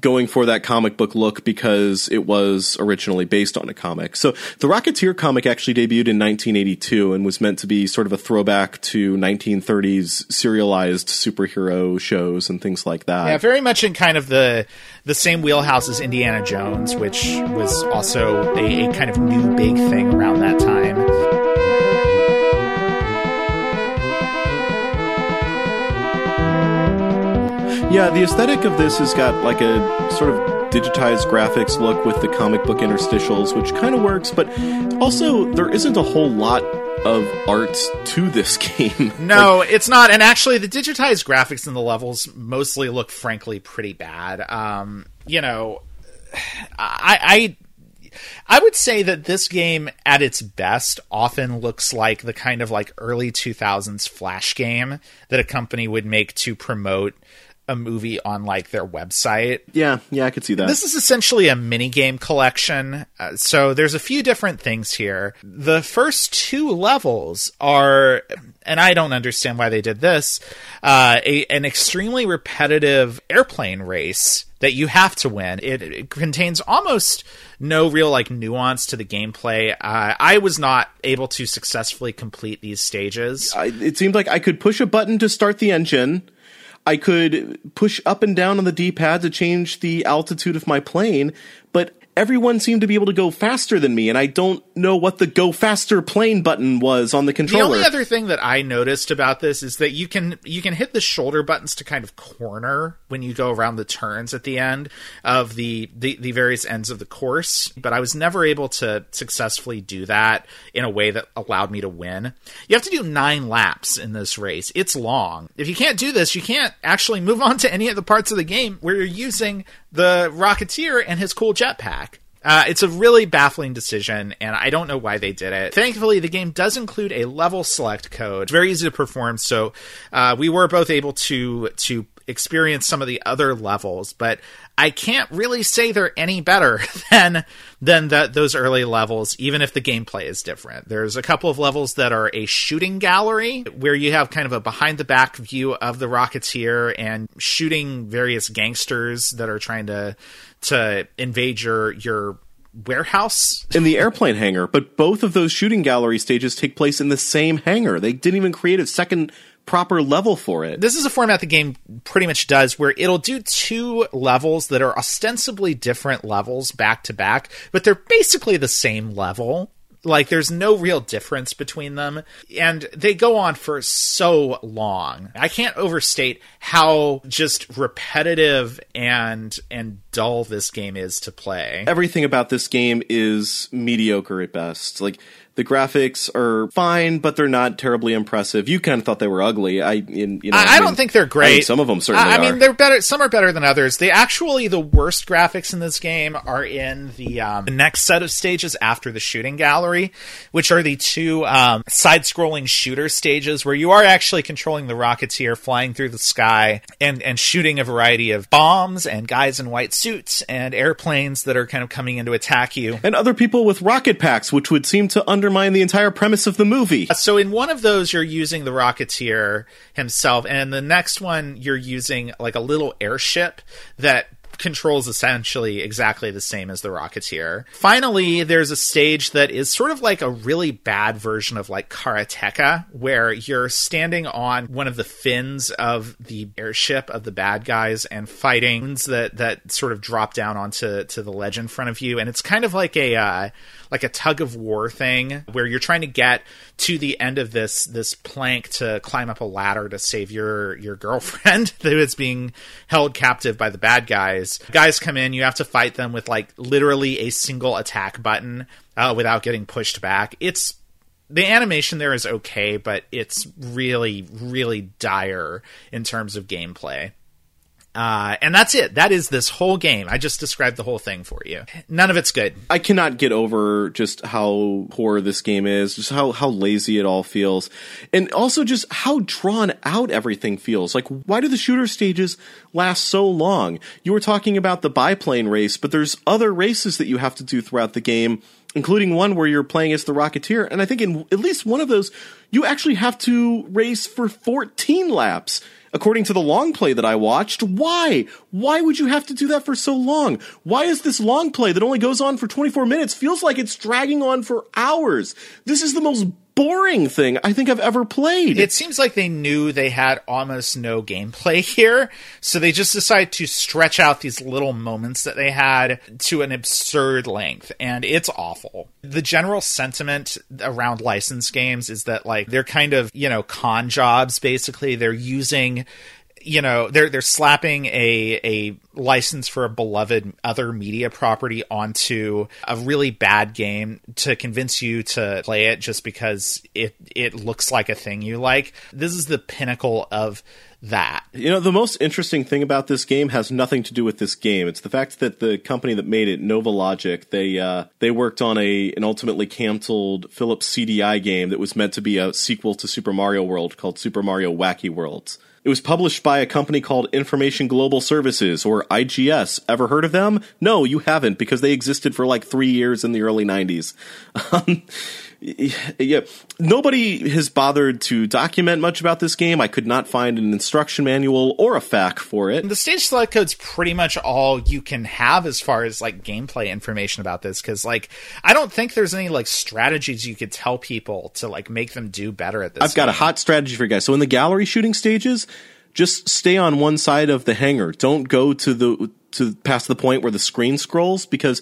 going for that comic book look because it was originally based on a comic. So the Rocketeer comic actually debuted in 1982 and was meant to be sort of a throwback to 1930s serialized superhero shows and things like that. Yeah, very much in kind of the the same wheelhouse as Indiana Jones, which was also a, a kind of new big thing around that time. Yeah, the aesthetic of this has got like a sort of digitized graphics look with the comic book interstitials, which kind of works, but also there isn't a whole lot of art to this game. No, it's not. And actually, the digitized graphics in the levels mostly look, frankly, pretty bad. Um, you know, I, I I would say that this game at its best often looks like the kind of like early 2000s flash game that a company would make to promote a movie on like their website. yeah, yeah, I could see that. This is essentially a minigame collection. Uh, so there's a few different things here. The first two levels are, and I don't understand why they did this, uh, a, an extremely repetitive airplane race that you have to win. It, it contains almost no real like nuance to the gameplay. Uh, I was not able to successfully complete these stages. I, it seemed like I could push a button to start the engine. I could push up and down on the D-pad to change the altitude of my plane, but everyone seemed to be able to go faster than me, and I don't know what the go faster plane button was on the controller. The only other thing that I noticed about this is that you can you can hit the shoulder buttons to kind of corner when you go around the turns at the end of the, the the various ends of the course, but I was never able to successfully do that in a way that allowed me to win. You have to do 9 laps in this race. It's long. If you can't do this, you can't actually move on to any of the parts of the game where you're using the Rocketeer and his cool jetpack. Uh, it's a really baffling decision, and I don't know why they did it. Thankfully, the game does include a level select code. It's very easy to perform, so uh, we were both able to to experience some of the other levels, but I can't really say they're any better than than the, those early levels, even if the gameplay is different. There's a couple of levels that are a shooting gallery where you have kind of a behind the back view of the Rocketeer and shooting various gangsters that are trying to to invade your your warehouse. in the airplane hangar, but both of those shooting gallery stages take place in the same hangar. They didn't even create a second proper level for it. This is a format the game pretty much does where it'll do two levels that are ostensibly different levels back to back, but they're basically the same level. Like there's no real difference between them and they go on for so long. I can't overstate how just repetitive and and dull this game is to play. Everything about this game is mediocre at best. Like The graphics are fine, but they're not terribly impressive. You kind of thought they were ugly. I, in, you know, I, I, don't think they're great. think some of them certainly. I, I are. mean, they're better. Some are better than others. They actually the worst graphics in this game are in the, um, the next set of stages after the shooting gallery, which are the two um, side-scrolling shooter stages where you are actually controlling the Rocketeer flying through the sky and and shooting a variety of bombs and guys in white suits and airplanes that are kind of coming in to attack you. and other people with rocket packs, which would seem to undermine the entire premise of the movie. So in one of those, you're using the Rocketeer himself, and the next one, you're using like a little airship that controls essentially exactly the same as the Rocketeer. Finally, there's a stage that is sort of like a really bad version of like Karateka, where you're standing on one of the fins of the airship of the bad guys and fighting that that sort of drop down onto to the ledge in front of you, and it's kind of like a uh, like a tug of war thing where you're trying to get to the end of this this plank to climb up a ladder to save your your girlfriend who is being held captive by the bad guys. Guys come in, you have to fight them with like literally a single attack button uh, without getting pushed back. It's the animation there is okay, but it's really really dire in terms of gameplay. Uh, and that's it. That is this whole game. I just described the whole thing for you. None of it's good. I cannot get over just how poor this game is, just how, how lazy it all feels, and also just how drawn out everything feels. Like, why do the shooter stages last so long? You were talking about the biplane race, but there's other races that you have to do throughout the game, including one where you're playing as the Rocketeer, and I think in at least one of those, you actually have to race for 14 laps according to the long play that I watched. Why? Why would you have to do that for so long? Why is this long play that only goes on for 24 minutes feels like it's dragging on for hours? This is the most boring thing I think I've ever played. It seems like they knew they had almost no gameplay here, so they just decided to stretch out these little moments that they had to an absurd length, and it's awful. The general sentiment around licensed games is that like they're kind of, you know, con jobs basically. They're using you know they're they're slapping a a license for a beloved other media property onto a really bad game to convince you to play it just because it it looks like a thing you like. This is the pinnacle of that. You know, the most interesting thing about this game has nothing to do with this game. It's the fact that the company that made it, NovaLogic, they uh, they worked on a an ultimately canceled Philips CDI game that was meant to be a sequel to Super Mario World called Super Mario Wacky Worlds. It was published by a company called Information Global Services, or IGS. Ever heard of them? No, you haven't, because they existed for like three years in the early 90s. Um, yeah, nobody has bothered to document much about this game. I could not find an instruction manual or a FAQ for it. The stage select code's pretty much all you can have as far as like gameplay information about this because like I don't think there's any like strategies you could tell people to like make them do better at this. I've got a hot strategy for you guys. So in the gallery shooting stages, just stay on one side of the hangar. Don't go to the to past the point where the screen scrolls because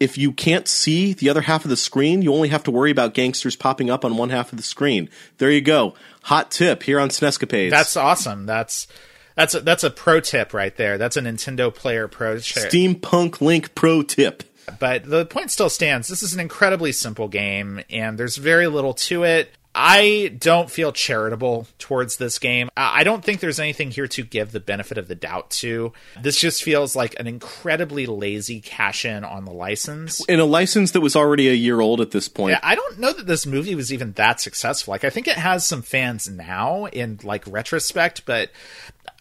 if you can't see the other half of the screen, you only have to worry about gangsters popping up on one half of the screen. There you go. Hot tip here on Snescapades. That's awesome. That's that's a, that's a pro tip right there. That's a Nintendo player pro tip. Steampunk Link pro tip. But the point still stands. This is an incredibly simple game, and there's very little to it. I don't feel charitable towards this game. I don't think there's anything here to give the benefit of the doubt to. This just feels like an incredibly lazy cash in on the license. In a license that was already a year old at this point. Yeah, I don't know that this movie was even that successful. Like, I think it has some fans now in like retrospect, but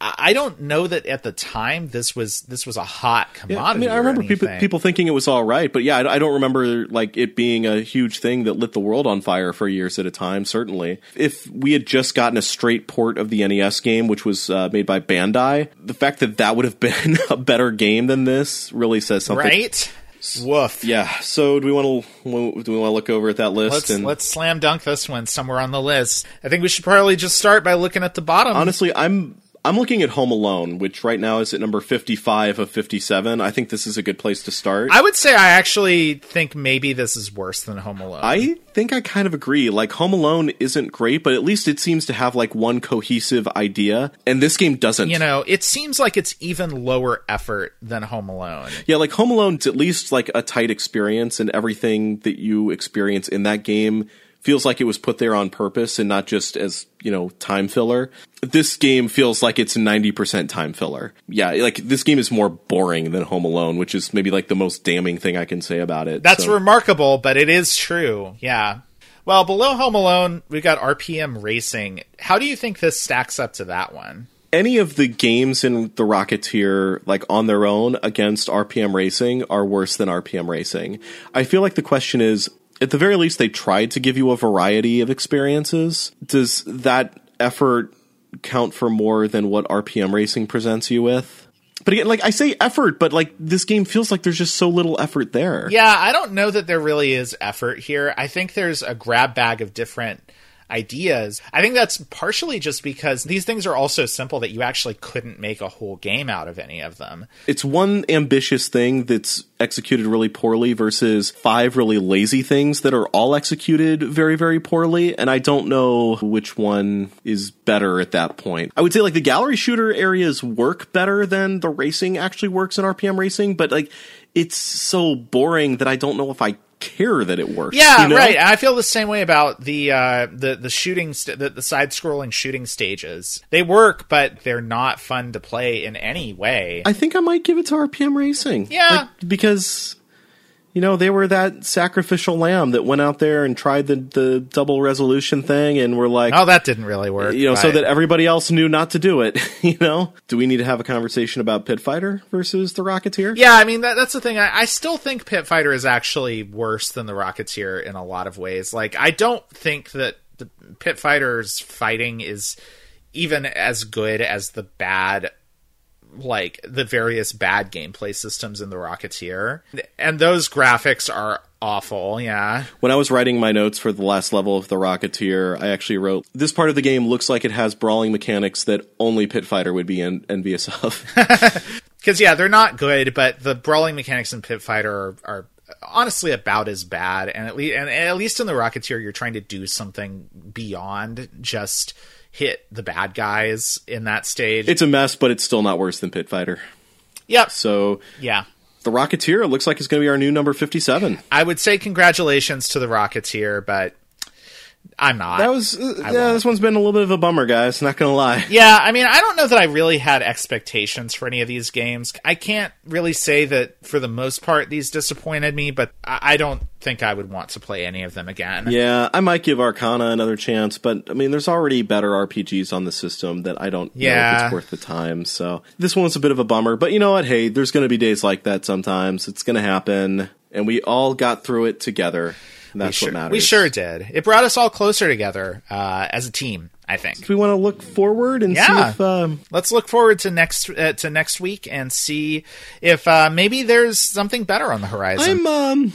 I don't know that at the time this was this was a hot commodity. Yeah, I mean, I remember people people thinking it was all right, but yeah, I, I don't remember like it being a huge thing that lit the world on fire for years at a time. Certainly, if we had just gotten a straight port of the NES game, which was uh, made by Bandai, the fact that that would have been a better game than this really says something. right? Woof. Yeah. So do we want to do we want to look over at that list Let's and let's slam dunk this one somewhere on the list. I think we should probably just start by looking at the bottom. honestly, I'm I'm looking at Home Alone, which right now is at number 55 of 57. I think this is a good place to start. I would say I actually think maybe this is worse than Home Alone. I think I kind of agree. Like Home Alone isn't great, but at least it seems to have like one cohesive idea, and this game doesn't. you know, it seems like it's even lower effort than Home Alone. Yeah, like Home Alone's at least like a tight experience, and everything that you experience in that game feels like it was put there on purpose and not just as, you know, time filler. This game feels like it's 90% time filler. Yeah, like this game is more boring than Home Alone, which is maybe like the most damning thing I can say about it. That's So- remarkable, but it is true. Yeah. Well, below Home Alone, we've got RPM Racing. How do you think this stacks up to that one? any of the games in the Rocketeer, like on their own against RPM Racing, are worse than RPM Racing. I feel like the question is, at the very least, they tried to give you a variety of experiences. Does that effort count for more than what RPM Racing presents you with? But again, like I say effort, but like this game feels like there's just so little effort there. Yeah, I don't know that there really is effort here. I think there's a grab bag of different ideas. I think that's partially just because these things are all so simple that you actually couldn't make a whole game out of any of them. it's one ambitious thing that's executed really poorly versus five really lazy things that are all executed very very poorly and i don't know which one is better at that point i would say like the gallery shooter areas work better than the racing actually works in rpm racing but like it's so boring that i don't know if i care that it works Yeah, you know? right. I feel the same way about the uh, the the shooting st- the, the side scrolling shooting stages. They work, but they're not fun to play in any way. I think I might give it to RPM Racing. Yeah. Like, because you know, they were that sacrificial lamb that went out there and tried the, the double resolution thing and were like oh, that didn't really work. you know, so that everybody else knew not to do it, you know? Do we need to have a conversation about Pit Fighter versus the Rocketeer? Yeah, I mean that, that's the thing. I, I still think Pit Fighter is actually worse than the Rocketeer in a lot of ways. Like, I don't think that the Pit Fighter's fighting is even as good as the bad, like the various bad gameplay systems in the Rocketeer, and those graphics are awful. Yeah, When I was writing my notes for the last level of the Rocketeer, I actually wrote, this part of the game looks like it has brawling mechanics that only Pit Fighter would be en- envious of. because yeah, they're not good, but the brawling mechanics in Pit Fighter are. are honestly about as bad and at least and at least in the rocketeer you're trying to do something beyond just hit the bad guys in that stage it's a mess, but it's still not worse than Pit Fighter. yep So yeah the Rocketeer looks like it's going to be our new number 57. i would say congratulations to the rocketeer but i'm not That was, uh, yeah, this one's been a little bit of a bummer, guys. Not going to lie. Yeah, I mean, I don't know that I really had expectations for any of these games. I can't really say that for the most part these disappointed me, but I I don't think I would want to play any of them again. Yeah, I might give Arcana another chance, but I mean, there's already better RPGs on the system that I don't know if Yeah. it's worth the time. So this one's a bit of a bummer, but you know what? Hey, there's going to be days like that sometimes. It's going to happen, and we all got through it together. And that's sure, what matters. we sure did. It brought us all closer together uh, as a team. I think. We want to look forward and see Yeah. if um, Let's look forward to next uh, to next week and see if uh, maybe there's something better on the horizon. I'm um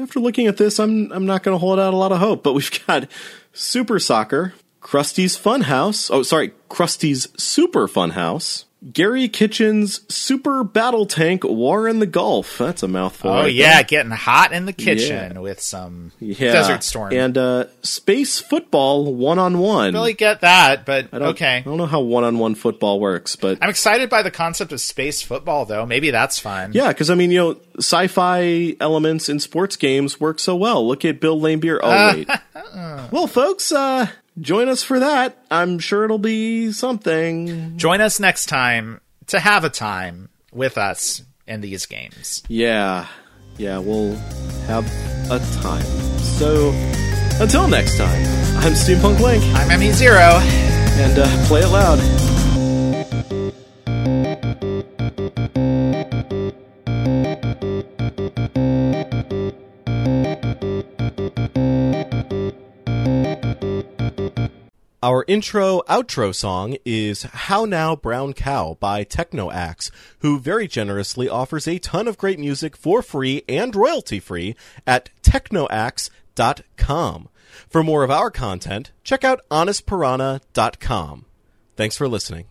after looking at this, I'm I'm not going to hold out a lot of hope, but we've got Super Soccer, Krusty's Funhouse. Oh, sorry, Krusty's Super Funhouse. Gary Kitchen's Super Battle Tank War in the Gulf. That's a mouthful. oh right yeah, getting hot in the kitchen Yeah. with some yeah. Desert Storm. and uh, Space Football one on one. really get that, but I okay. I don't know how one on one football works, but I'm excited by the concept of space football, though. Maybe that's fun. Yeah, because I mean, you know, sci-fi elements in sports games work so well. Look at Bill Laimbeer. Oh wait, well, folks, uh, join us for that. I'm sure it'll be something. Join us next time to have a time with us in these games. Yeah, yeah, we'll have a time. So until next time, I'm Steampunk Link, I'm ME Zero. and uh, play it loud. Our intro outro song is How Now Brown Cow by Techno Axe, who very generously offers a ton of great music for free and royalty free at technoaxe.com. For more of our content, check out honestpiranha.com. Thanks for listening.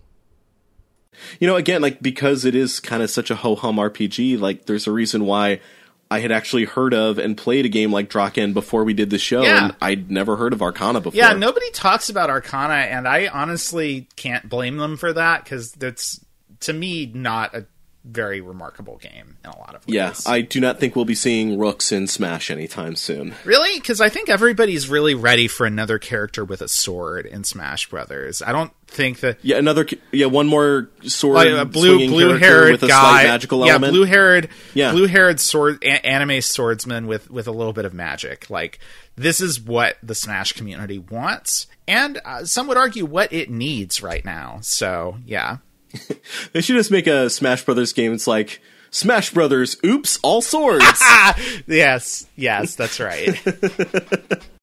You know, again, like because it is kind of such a ho hum RPG, like there's a reason why I had actually heard of and played a game like Drakkhen before we did the show, Yeah. and I'd never heard of Arcana before. Yeah, nobody talks about Arcana, and I honestly can't blame them for that because that's to me not a very remarkable game in a lot of ways. Yeah, I do not think we'll be seeing Rooks in Smash anytime soon. Really? Because I think everybody's really ready for another character with a sword in Smash Brothers. I don't think that Yeah, another yeah, one more sword like a blue blue haired with a guy, magical yeah, element. blue haired, Yeah. blue haired sword a- anime swordsman with with a little bit of magic. Like this is what the Smash community wants, and uh, some would argue what it needs right now. So yeah, They should just make a Smash Brothers game. It's like Smash Brothers. Oops, all swords. yes, yes, that's right.